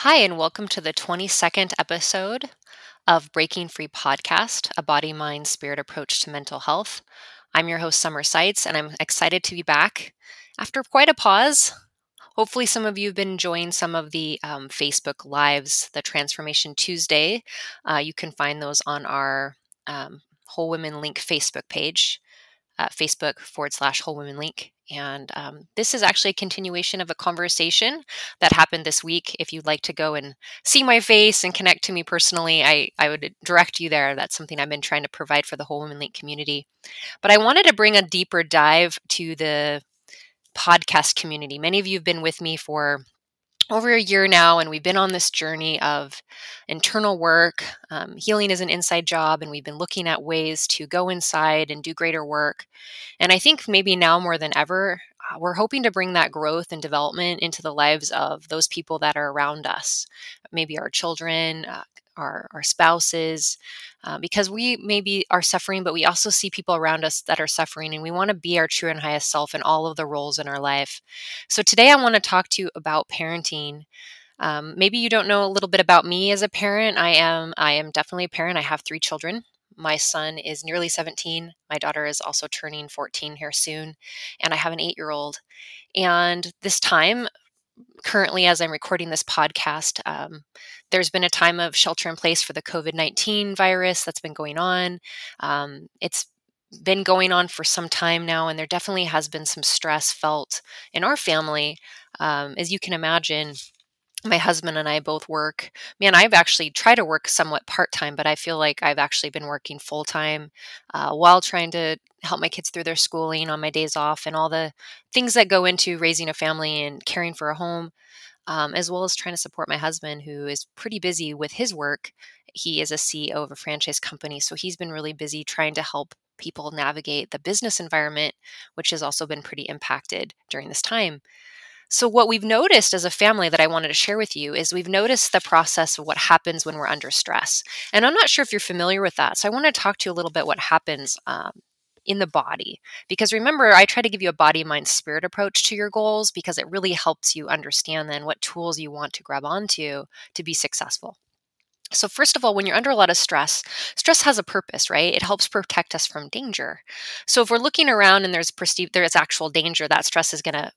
Hi, and welcome to the 22nd episode of Breaking Free Podcast, a body, mind, spirit approach to mental health. I'm your host, Summer Seitz, and I'm excited to be back after quite a pause. Hopefully, some of you have been enjoying some of the um, Facebook Lives, the Transformation Tuesday. Uh, you can find those on our um, Whole Women Link Facebook page, uh, Facebook forward slash Whole Women Link. And um, this is actually a continuation of a conversation that happened this week. If you'd like to go and see my face and connect to me personally, I, I would direct you there. That's something I've been trying to provide for the Whole Women Link community. But I wanted to bring a deeper dive to the podcast community. Many of you have been with me for over a year now, and we've been on this journey of internal work. Um, healing is an inside job, and we've been looking at ways to go inside and do greater work. And I think maybe now more than ever, uh, we're hoping to bring that growth and development into the lives of those people that are around us, maybe our children, uh, our, our spouses, uh, because we maybe are suffering, but we also see people around us that are suffering, and we want to be our true and highest self in all of the roles in our life. So today I want to talk to you about parenting. Um, maybe you don't know a little bit about me as a parent. I am I am definitely a parent. I have three children. My son is nearly 17. My daughter is also turning 14 here soon, and I have an eight year old. And this time currently, as I'm recording this podcast, um, there's been a time of shelter in place for the COVID 19 virus that's been going on. Um, it's been going on for some time now, and there definitely has been some stress felt in our family. Um, as you can imagine, my husband and I both work. Man, I've actually tried to work somewhat part time, but I feel like I've actually been working full time uh, while trying to help my kids through their schooling on my days off and all the things that go into raising a family and caring for a home, um, as well as trying to support my husband, who is pretty busy with his work. He is a CEO of a franchise company, so he's been really busy trying to help people navigate the business environment, which has also been pretty impacted during this time. So, what we've noticed as a family that I wanted to share with you is we've noticed the process of what happens when we're under stress. And I'm not sure if you're familiar with that. So, I want to talk to you a little bit what happens um, in the body. Because remember, I try to give you a body, mind, spirit approach to your goals because it really helps you understand then what tools you want to grab onto to be successful. So, first of all, when you're under a lot of stress, stress has a purpose, right? It helps protect us from danger. So, if we're looking around and there's perceived there's actual danger, that stress is going to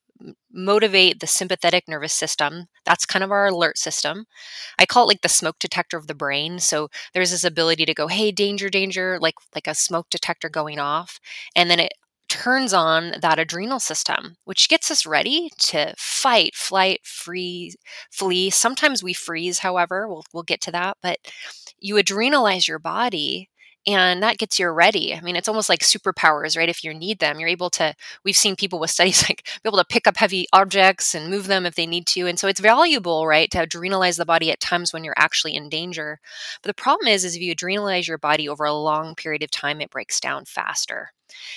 motivate the sympathetic nervous system. That's kind of our alert system. I call it like the smoke detector of the brain. So there's this ability to go, "Hey, danger, danger," like like a smoke detector going off, and then it turns on that adrenal system, which gets us ready to fight, flight, free, flee. Sometimes we freeze, however, we'll we'll get to that, but you adrenalize your body and that gets you ready. I mean, it's almost like superpowers, right? If you need them, you're able to. We've seen people with studies like be able to pick up heavy objects and move them if they need to, and so it's valuable, right, to adrenalize the body at times when you're actually in danger. But the problem is, is if you adrenalize your body over a long period of time, it breaks down faster.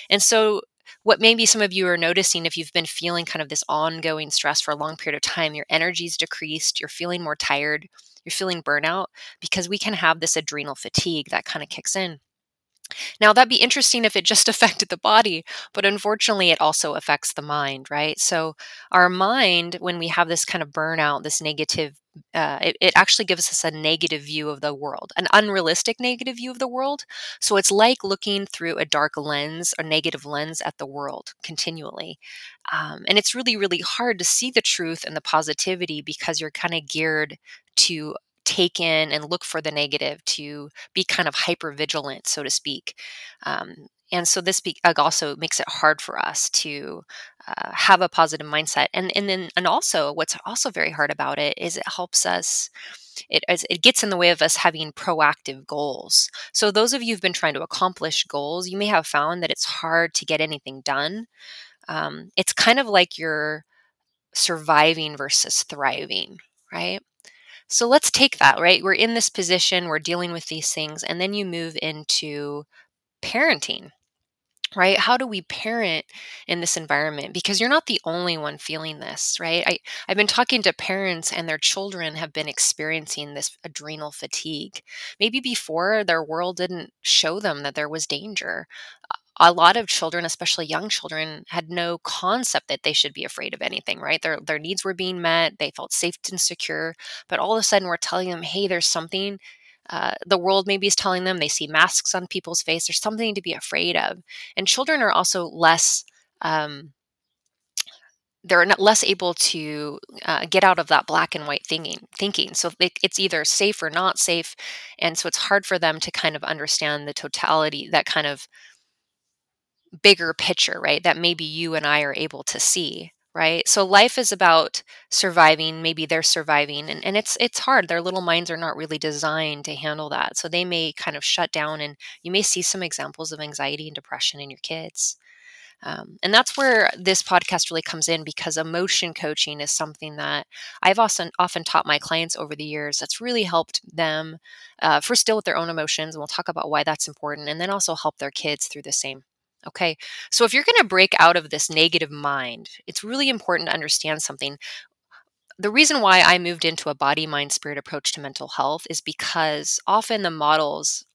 And so what maybe some of you are noticing if you've been feeling kind of this ongoing stress for a long period of time, your energy's decreased, you're feeling more tired, you're feeling burnout, because we can have this adrenal fatigue that kind of kicks in. Now, that'd be interesting if it just affected the body, but unfortunately, it also affects the mind, right? So, our mind, when we have this kind of burnout, this negative, uh, it, it actually gives us a negative view of the world, an unrealistic negative view of the world. So, it's like looking through a dark lens, a negative lens at the world continually. Um, and it's really, really hard to see the truth and the positivity because you're kind of geared to take in and look for the negative to be kind of hyper vigilant so to speak um, and so this be, also makes it hard for us to uh, have a positive mindset and and then and also what's also very hard about it is it helps us it, it gets in the way of us having proactive goals. So those of you who've been trying to accomplish goals you may have found that it's hard to get anything done. Um, it's kind of like you're surviving versus thriving right? So let's take that, right? We're in this position, we're dealing with these things, and then you move into parenting, right? How do we parent in this environment? Because you're not the only one feeling this, right? I, I've been talking to parents and their children have been experiencing this adrenal fatigue. Maybe before their world didn't show them that there was danger. a lot of children, especially young children, had no concept that they should be afraid of anything, right? Their their needs were being met, they felt safe and secure, but all of a sudden we're telling them, "Hey, there's something uh, the world maybe is telling them they see masks on people's face. There's something to be afraid of, and children are also less um, they're not less able to uh, get out of that black and white thinking thinking. So it, it's either safe or not safe. And so it's hard for them to kind of understand the totality that kind of bigger picture right that maybe you and i are able to see right so life is about surviving maybe they're surviving and, and it's it's hard their little minds are not really designed to handle that so they may kind of shut down and you may see some examples of anxiety and depression in your kids um, and that's where this podcast really comes in because emotion coaching is something that I've often often taught my clients over the years. That's really helped them uh, first deal with their own emotions, and we'll talk about why that's important, and then also help their kids through the same. Okay, so if you're going to break out of this negative mind, it's really important to understand something. The reason why I moved into a body, mind, spirit approach to mental health is because often the models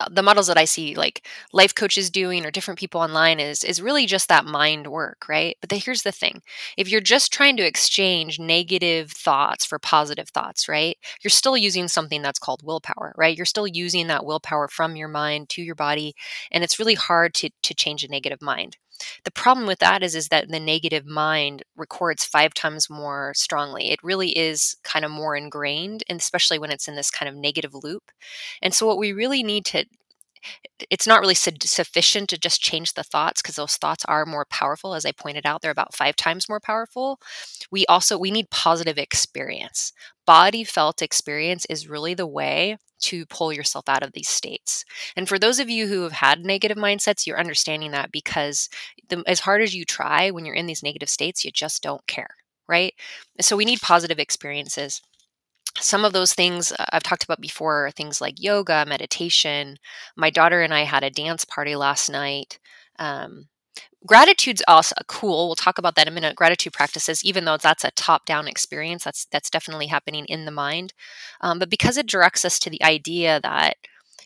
Uh, the models that I see like life coaches doing or different people online is is really just that mind work, right? But the, here's the thing. If you're just trying to exchange negative thoughts for positive thoughts, right? You're still using something that's called willpower, right? You're still using that willpower from your mind to your body and it's really hard to to change a negative mind. The problem with that is is that the negative mind records five times more strongly. It really is kind of more ingrained, and especially when it's in this kind of negative loop. And so what we really need to it's not really su- sufficient to just change the thoughts because those thoughts are more powerful as i pointed out they're about five times more powerful. We also we need positive experience. Body felt experience is really the way to pull yourself out of these states. And for those of you who have had negative mindsets you're understanding that because the, as hard as you try when you're in these negative states you just don't care right? So we need positive experiences some of those things uh, I've talked about before are things like yoga, meditation. My daughter and I had a dance party last night. Um, gratitude's also cool. We'll talk about that in a minute. Gratitude practices, even though that's a top-down experience, that's that's definitely happening in the mind. Um, but because it directs us to the idea that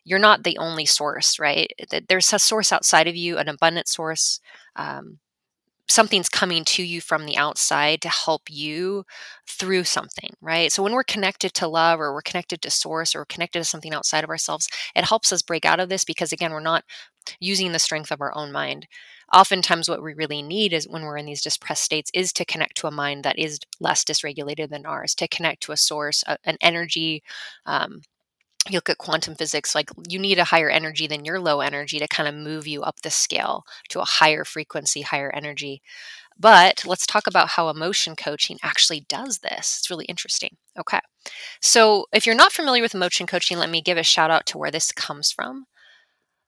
you're not the only source, right? That there's a source outside of you, an abundant source. Um, something's coming to you from the outside to help you through something, right? So when we're connected to love or we're connected to source or we're connected to something outside of ourselves, it helps us break out of this because again, we're not using the strength of our own mind. Oftentimes what we really need is when we're in these depressed states is to connect to a mind that is less dysregulated than ours, to connect to a source, a, an energy, um, you look at quantum physics like you need a higher energy than your low energy to kind of move you up the scale to a higher frequency higher energy. But let's talk about how emotion coaching actually does this. It's really interesting. Okay. So if you're not familiar with emotion coaching let me give a shout out to where this comes from.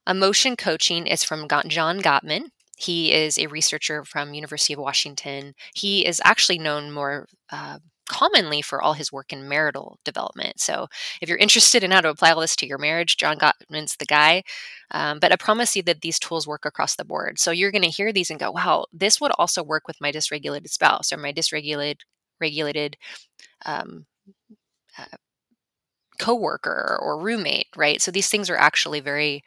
Emotion coaching is from john gottman. He is a researcher from university of washington. He is actually known more uh, commonly for all his work in marital development. So, if you're interested in how to apply all this to your marriage, John Gottman's the guy. Um, but I promise you that these tools work across the board. So, you're going to hear these and go, wow, this would also work with my dysregulated spouse or my dysregulated regulated um, uh, coworker or roommate, right? So, these things are actually very,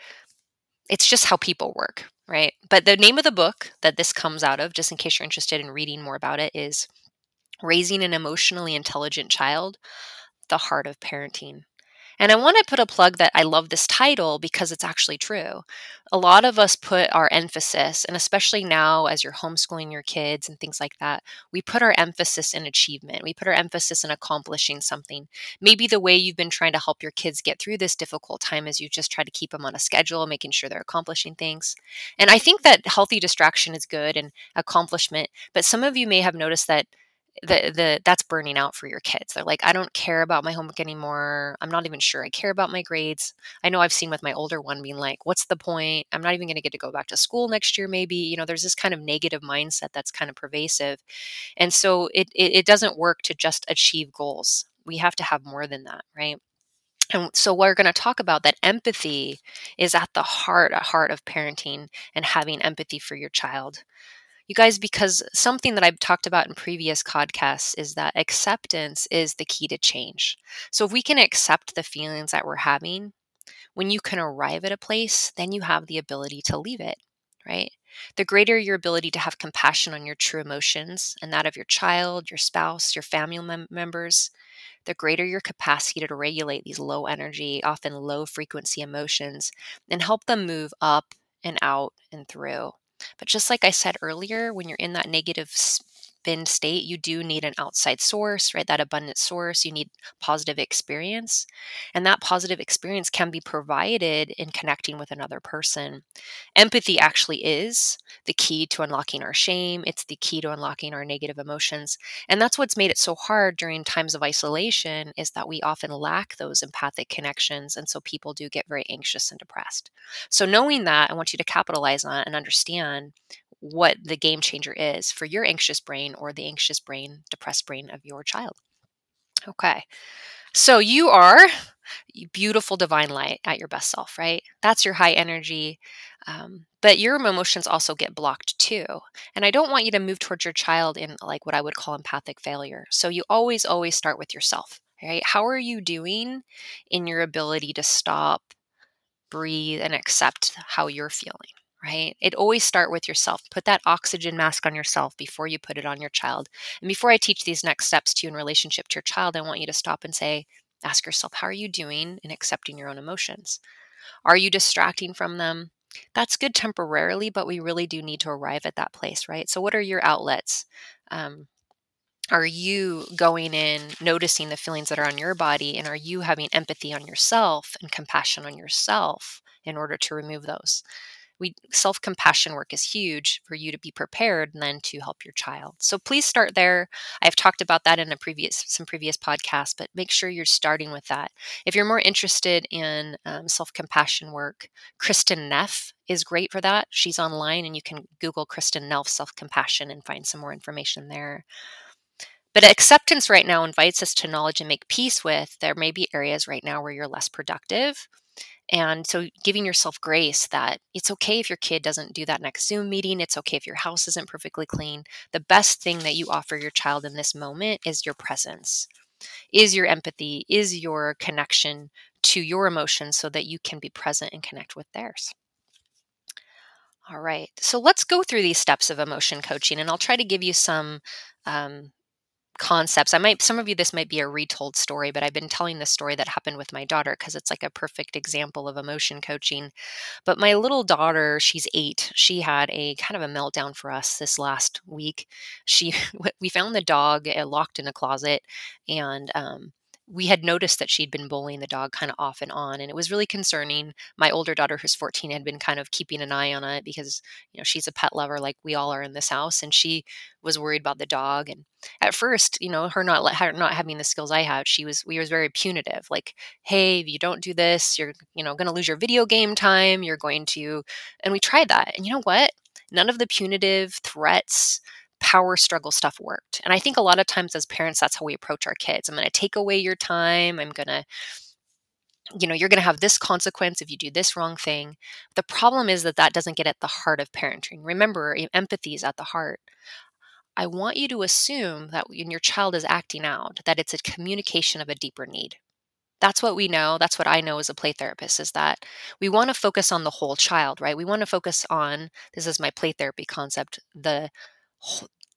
it's just how people work. Right. But the name of the book that this comes out of, just in case you're interested in reading more about it, is Raising an Emotionally Intelligent Child The Heart of Parenting. And I want to put a plug that I love this title because it's actually true. A lot of us put our emphasis, and especially now as you're homeschooling your kids and things like that, we put our emphasis in achievement. We put our emphasis in accomplishing something. Maybe the way you've been trying to help your kids get through this difficult time is you just try to keep them on a schedule, making sure they're accomplishing things. And I think that healthy distraction is good and accomplishment, but some of you may have noticed that the the that's burning out for your kids. They're like, I don't care about my homework anymore. I'm not even sure I care about my grades. I know I've seen with my older one being like, what's the point? I'm not even going to get to go back to school next year. Maybe you know, there's this kind of negative mindset that's kind of pervasive, and so it, it, it doesn't work to just achieve goals. We have to have more than that, right? And so we're going to talk about that empathy is at the heart, a heart of parenting and having empathy for your child. You guys, because something that I've talked about in previous podcasts is that acceptance is the key to change. So if we can accept the feelings that we're having, When you can arrive at a place, then you have the ability to leave it, right? The greater your ability to have compassion on your true emotions and that of your child, your spouse, your family mem- members, the greater your capacity to regulate these low energy, often low frequency emotions and help them move up and out and through. But just like I said earlier, when you're in that negative spin state, you do need an outside source, right? That abundant source. You need positive experience. And that positive experience can be provided in connecting with another person. Empathy actually is the key to unlocking our shame, it's the key to unlocking our negative emotions. And that's what's made it so hard during times of isolation is that we often lack those empathic connections. And so people do get very anxious and depressed. So knowing that, I want you to capitalize on and understand what the game changer is for your anxious brain or the anxious brain, depressed brain of your child. Okay. So you are beautiful divine light at your best self, right? That's your high energy. Um, but your emotions also get blocked too. And I don't want you to move towards your child in like what I would call empathic failure. So you always, always start with yourself, right? How are you doing in your ability to stop, breathe, and accept how you're feeling? Right? It always start with yourself. Put that oxygen mask on yourself before you put it on your child. And before I teach these next steps to you in relationship to your child, I want you to stop and say, ask yourself, how are you doing in accepting your own emotions? Are you distracting from them? That's good temporarily, but we really do need to arrive at that place, right? So, what are your outlets? Um, are you going in, noticing the feelings that are on your body, and are you having empathy on yourself and compassion on yourself in order to remove those? We self-compassion work is huge for you to be prepared and then to help your child. So please start there. I've talked about that in a previous some previous podcasts but make sure you're starting with that. If you're more interested in um, self-compassion work kristin neff is great for that. She's online and you can google kristin neff self-compassion and find some more information there. But acceptance right now invites us to knowledge and make peace with there may be areas right now where you're less productive and so giving yourself grace that it's okay if your kid doesn't do that next Zoom meeting. It's okay if your house isn't perfectly clean. The best thing that you offer your child in this moment is your presence, is your empathy, is your connection to your emotions so that you can be present and connect with theirs. All right. So let's go through these steps of emotion coaching, and I'll try to give you some um, concepts. I might some of you this might be a retold story, but I've been telling this story that happened with my daughter because it's like a perfect example of emotion coaching. But my little daughter, she's 8. She had a kind of a meltdown for us this last week. She we found the dog uh, locked in a closet and um we had noticed that she'd been bullying the dog kind of off and on and it was really concerning. My older daughter who's 14 had been kind of keeping an eye on it because you know she's a pet lover like we all are in this house and she was worried about the dog and at first you know her not her not having the skills i had she was we was very punitive like hey if you don't do this you're you know going to lose your video game time you're going to and we tried that and you know what? None of the punitive threats power struggle stuff worked. And I think a lot of times as parents, that's how we approach our kids. I'm going to take away your time. I'm going to, you know, you're going to have this consequence if you do this wrong thing. The problem is that that doesn't get at the heart of parenting. Remember, empathy is at the heart. I want you to assume that when your child is acting out, that it's a communication of a deeper need. That's what we know. That's what I know as a play therapist is that we want to focus on the whole child, right? We want to focus on this is my play therapy concept, the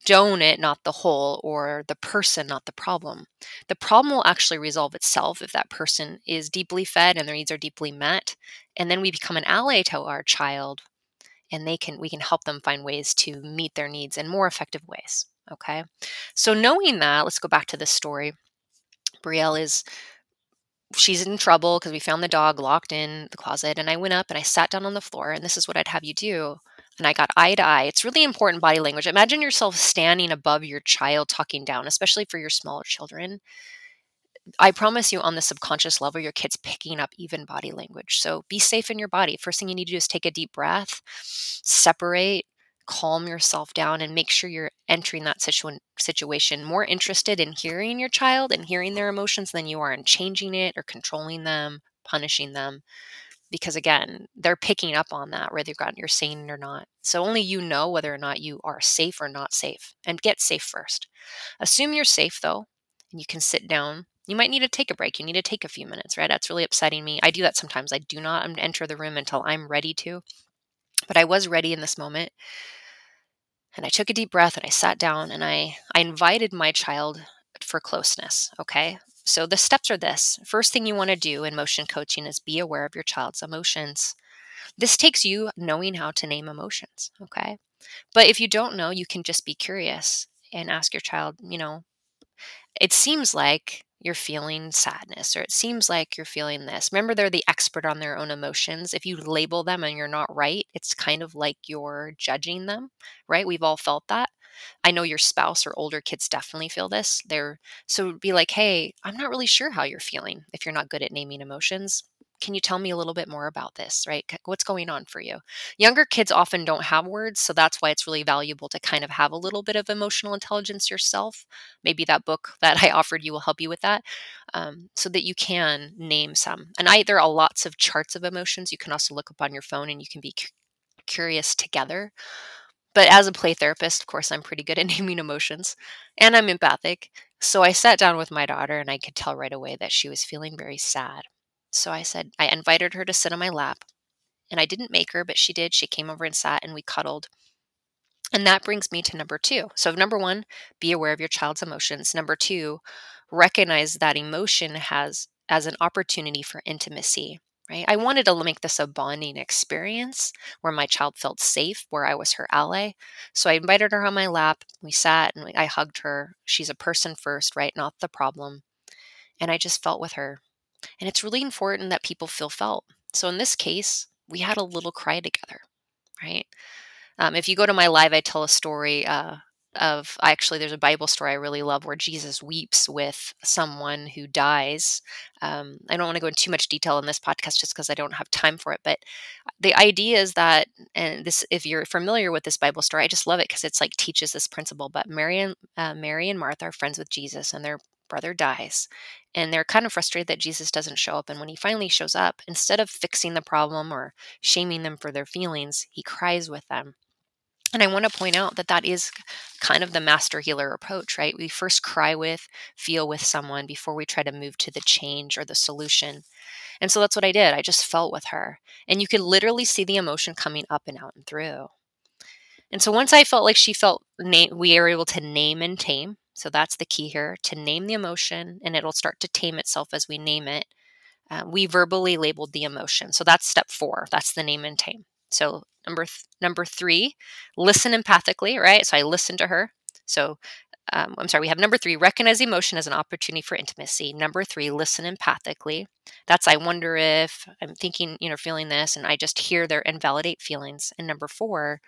donut, not it, not the whole, or the person, not the problem. The problem will actually resolve itself if that person is deeply fed and their needs are deeply met. And then we become an ally to our child and they can we can help them find ways to meet their needs in more effective ways. Okay. So knowing that, let's go back to this story. Brielle is she's in trouble because we found the dog locked in the closet and I went up and I sat down on the floor and this is what I'd have you do and I got eye to eye. It's really important body language. Imagine yourself standing above your child talking down, especially for your smaller children. I promise you on the subconscious level, your kid's picking up even body language. So be safe in your body. First thing you need to do is take a deep breath, separate, calm yourself down, and make sure you're entering that situ- situation more interested in hearing your child and hearing their emotions than you are in changing it or controlling them, punishing them because again they're picking up on that whether you're saying it or not so only you know whether or not you are safe or not safe and get safe first assume you're safe though and you can sit down You might need to take a break. You need to take a few minutes, right? That's really upsetting me. I do that sometimes. I do not um, enter the room until I'm ready to. But I was ready in this moment. And I took a deep breath and I sat down and I, I invited my child for closeness. Okay. So the steps are this first thing you want to do in motion coaching is be aware of your child's emotions. This takes you knowing how to name emotions. Okay. But if you don't know, you can just be curious and ask your child, you know, it seems like you're feeling sadness or it seems like you're feeling this. Remember, they're the expert on their own emotions. If you label them and you're not right, it's kind of like you're judging them, right? We've all felt that. I know your spouse or older kids definitely feel this. They're so be like, "Hey, I'm not really sure how you're feeling if you're not good at naming emotions can you tell me a little bit more about this right? What's going on for you? Younger kids often don't have words so that's why it's really valuable to kind of have a little bit of emotional intelligence yourself. Maybe that book that i offered you will help you with that um, so that you can name some. And i there are lots of charts of emotions. You can also look up on your phone and you can be cu- curious together. But as a play therapist of course i'm pretty good at naming emotions and i'm empathic. So i sat down with my daughter and i could tell right away that she was feeling very sad so I said, I invited her to sit on my lap. And I didn't make her, but she did. She came over and sat and we cuddled. And that brings me to number two. So, number one, be aware of your child's emotions. Number two, recognize that emotion has as an opportunity for intimacy. Right? I wanted to make this a bonding experience where my child felt safe, where I was her ally. So I invited her on my lap. We sat and I hugged her. She's a person first, right? Not the problem. And I just felt with her. And it's really important that people feel felt. So in this case, we had a little cry together, right? Um, if you go to my live, I tell a story uh, of actually there's a Bible story I really love where Jesus weeps with someone who dies. Um, I don't want to go into too much detail in this podcast just because I don't have time for it. But the idea is that, and this, if you're familiar with this Bible story, I just love it because it's like teaches this principle. But Mary and uh, Mary and Martha are friends with Jesus, and they're brother dies. And they're kind of frustrated that Jesus doesn't show up. And when he finally shows up, instead of fixing the problem or shaming them for their feelings, he cries with them. And I want to point out that that is kind of the master healer approach, right? We first cry with, feel with someone before we try to move to the change or the solution. And so that's what I did. I just felt with her. And you could literally see the emotion coming up and out and through. And so once I felt like she felt na- we were able to name and tame, so that's the key here to name the emotion, and it'll start to tame itself as we name it. Uh, we verbally labeled the emotion. So that's step four. That's the name and tame. So number th- number three, listen empathically. Right. So I listened to her. So um, I'm sorry, we have number three, recognize emotion as an opportunity for intimacy. Number three, listen empathically. That's I wonder if I'm thinking, you know, feeling this, and I just hear their invalidate feelings. And number four,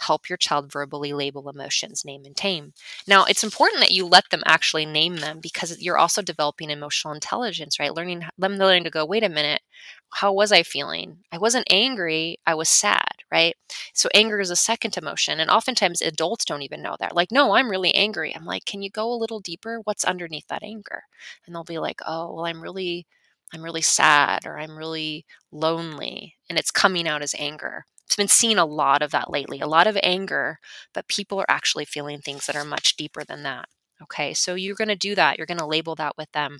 help your child verbally label emotions, name and tame. Now, it's important that you let them actually name them because you're also developing emotional intelligence, right? Learning them learning to go, wait a minute, how was I feeling? I wasn't angry, I was sad, right? So anger is a second emotion. And oftentimes adults don't even know that. Like, no, I'm really angry. I'm like, can you go a little deeper? What's underneath that anger? And they'll be like, oh, well, I'm really, I'm really sad or I'm really lonely. And it's coming out as anger. It's been seen a lot of that lately, a lot of anger, but people are actually feeling things that are much deeper than that. Okay, so you're going to do that. You're going to label that with them.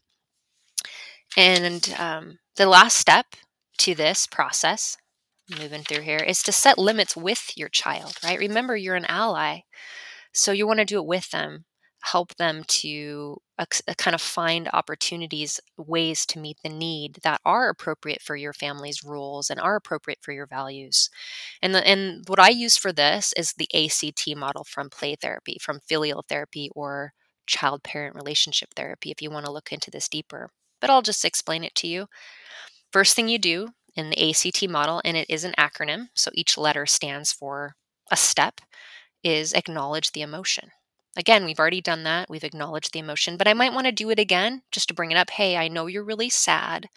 And um, the last step to this process, moving through here, is to set limits with your child, right? Remember, you're an ally. So you want to do it with them, help them to uh, kind of find opportunities, ways to meet the need that are appropriate for your family's rules and are appropriate for your values. And, the, and what I use for this is the ACT model from play therapy, from filial therapy, or child parent relationship therapy, if you want to look into this deeper but I'll just explain it to you. First thing you do in the ACT model, and it is an acronym, so each letter stands for a step, is acknowledge the emotion. Again, we've already done that. We've acknowledged the emotion, but I might want to do it again just to bring it up. Hey, I know you're really sad,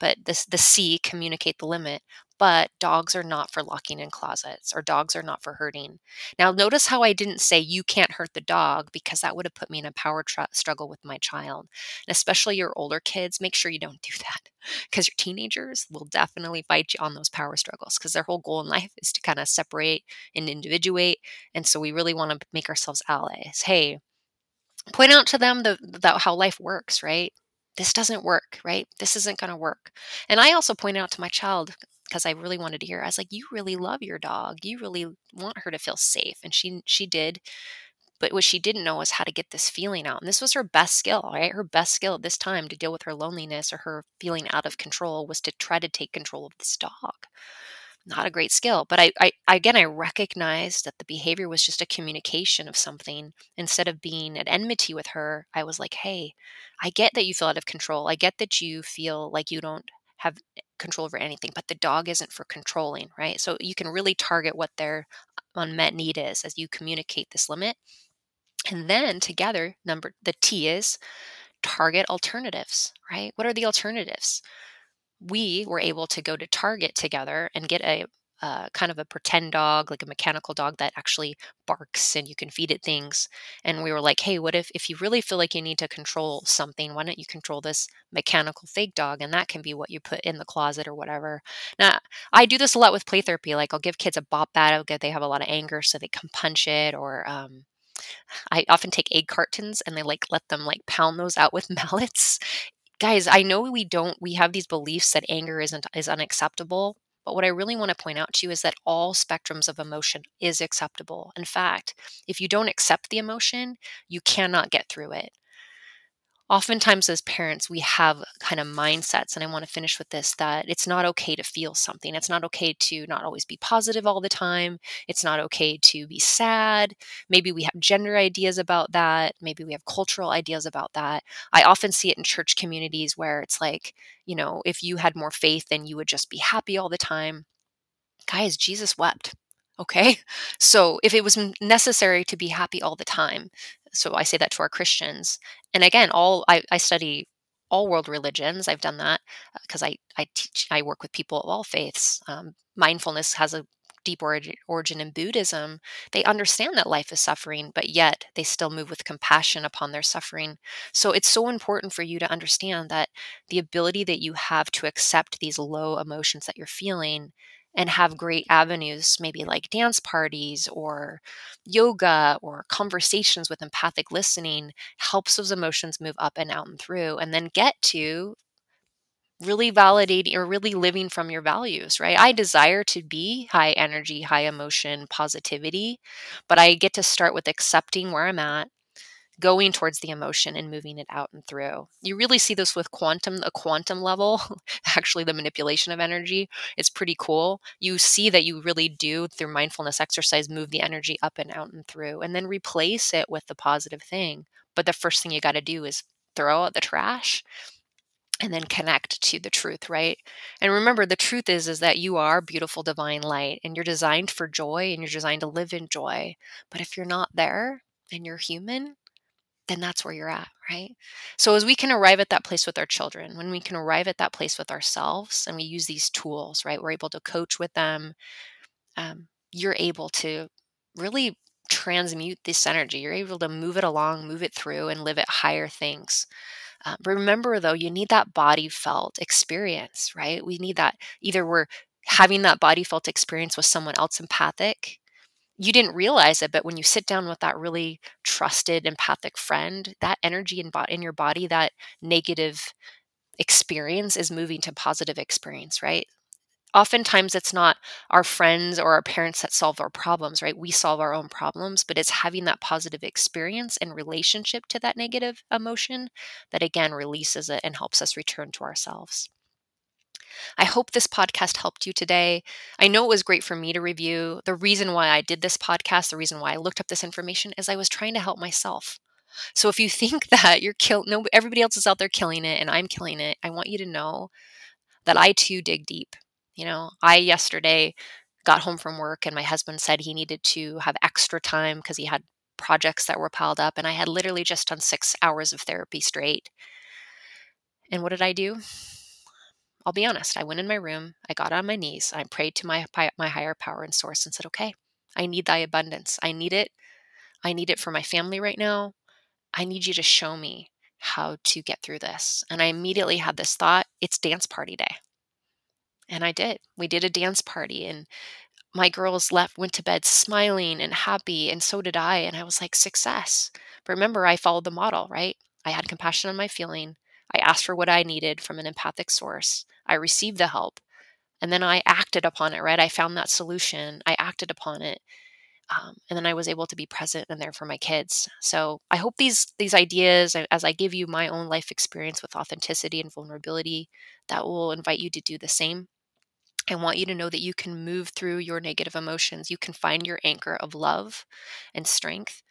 but this the C communicate the limit but dogs are not for locking in closets or dogs are not for hurting. Now, notice how I didn't say you can't hurt the dog because that would have put me in a power tr- struggle with my child. And especially your older kids, make sure you don't do that because your teenagers will definitely fight you on those power struggles because their whole goal in life is to kind of separate and individuate. And so we really want to make ourselves allies. Hey, point out to them the, the how life works, right? This doesn't work, right? This isn't going to work. And I also pointed out to my child because I really wanted to hear. I was like, "You really love your dog. You really want her to feel safe." And she she did. But what she didn't know was how to get this feeling out. And this was her best skill, right? Her best skill at this time to deal with her loneliness or her feeling out of control was to try to take control of this dog not a great skill. But I, I again, I recognized that the behavior was just a communication of something. Instead of being at enmity with her, I was like, hey, I get that you feel out of control. I get that you feel like you don't have control over anything, but the dog isn't for controlling, right? So you can really target what their unmet need is as you communicate this limit. And then together, number the T is target alternatives, right? What are the alternatives? We were able to go to Target together and get a uh, kind of a pretend dog, like a mechanical dog that actually barks and you can feed it things. And we were like, hey, what if if you really feel like you need to control something, why don't you control this mechanical fake dog? And that can be what you put in the closet or whatever. Now, I do this a lot with play therapy. Like I'll give kids a bop bat. they have a lot of anger, so they can punch it or um, I often take egg cartons and they like let them like pound those out with mallets guys, I know we don't we have these beliefs that anger isn't is unacceptable, but what I really want to point out to you is that all spectrums of emotion is acceptable. In fact, if you don't accept the emotion, you cannot get through it oftentimes as parents we have kind of mindsets and i want to finish with this that it's not okay to feel something. It's not okay to not always be positive all the time. It's not okay to be sad. Maybe we have gender ideas about that. Maybe we have cultural ideas about that. I often see it in church communities where it's like you know if you had more faith then you would just be happy all the time. Guys jesus wept okay so if it was necessary to be happy all the time so I say that to our Christians. And again, all I, I study all world religions. I've done that because uh, I, I teach, I work with people of all faiths. Um, mindfulness has a deep origin, origin in Buddhism. They understand that life is suffering, but yet they still move with compassion upon their suffering. So it's so important for you to understand that the ability that you have to accept these low emotions that you're feeling and have great avenues, maybe like dance parties or yoga or conversations with empathic listening, helps those emotions move up and out and through, and then get to really validating or really living from your values, right? I desire to be high energy, high emotion, positivity, but I get to start with accepting where I'm at going towards the emotion and moving it out and through. You really see this with quantum, a quantum level, actually, the manipulation of energy. It's pretty cool. You see that you really do, through mindfulness exercise, move the energy up and out and through, and then replace it with the positive thing. But the first thing you got to do is throw out the trash and then connect to the truth right and remember the truth is is that you are beautiful divine light and you're designed for joy and you're designed to live in joy but if you're not there and you're human then that's where you're at, right? So, as we can arrive at that place with our children, when we can arrive at that place with ourselves and we use these tools, right, we're able to coach with them, um, you're able to really transmute this energy. You're able to move it along, move it through, and live at higher things. Uh, remember, though, you need that body felt experience, right? We need that. Either we're having that body felt experience with someone else empathic you didn't realize it, but when you sit down with that really trusted, empathic friend, that energy in, bo- in your body, that negative experience is moving to positive experience, right? Oftentimes, it's not our friends or our parents that solve our problems, right? We solve our own problems, but it's having that positive experience in relationship to that negative emotion that again releases it and helps us return to ourselves. I hope this podcast helped you today. I know it was great for me to review. The reason why I did this podcast, the reason why I looked up this information is I was trying to help myself. So if you think that you're kill no everybody else is out there killing it and I'm killing it, I want you to know that I too dig deep. You know, I yesterday got home from work and my husband said he needed to have extra time because he had projects that were piled up and I had literally just done 6 hours of therapy straight. And what did I do? I'll be honest, I went in my room, I got on my knees, I prayed to my my higher power and source and said, "Okay, I need thy abundance. I need it. I need it for my family right now. I need you to show me how to get through this." And I immediately had this thought, it's dance party day. And I did. We did a dance party and my girls left went to bed smiling and happy and so did I and I was like success. But remember I followed the model, right? I had compassion on my feeling. I asked for what I needed from an empathic source. I received the help. And then I acted upon it, right? I found that solution. I acted upon it. Um, and then I was able to be present and there for my kids. So I hope these these ideas, as I give you my own life experience with authenticity and vulnerability, that will invite you to do the same. I want you to know that you can move through your negative emotions. You can find your anchor of love and strength,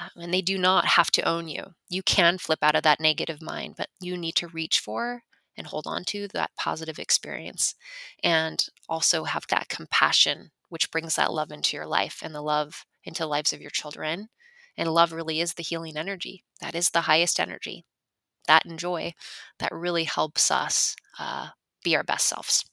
um, and they do not have to own you. You can flip out of that negative mind, but you need to reach for and hold on to that positive experience and also have that compassion which brings that love into your life and the love into the lives of your children and love really is the healing energy that is the highest energy that and joy that really helps us uh, be our best selves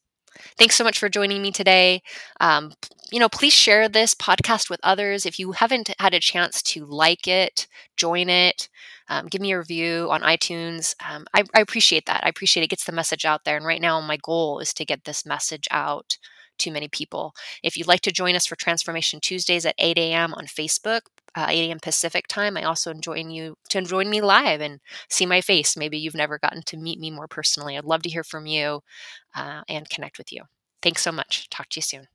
Thanks so much for joining me today. Um, you know, please share this podcast with others. If you haven't had a chance to like it, join it, um, give me a review on iTunes. Um, I, I appreciate that. I appreciate it gets the message out there. And right now, my goal is to get this message out to many people. If you'd like to join us for Transformation Tuesdays at 8 a.m. on Facebook, uh, 8 a.m. Pacific time, I also join you to join me live and see my face. Maybe you've never gotten to meet me more personally. I'd love to hear from you uh, and connect with you. Thanks so much. Talk to you soon.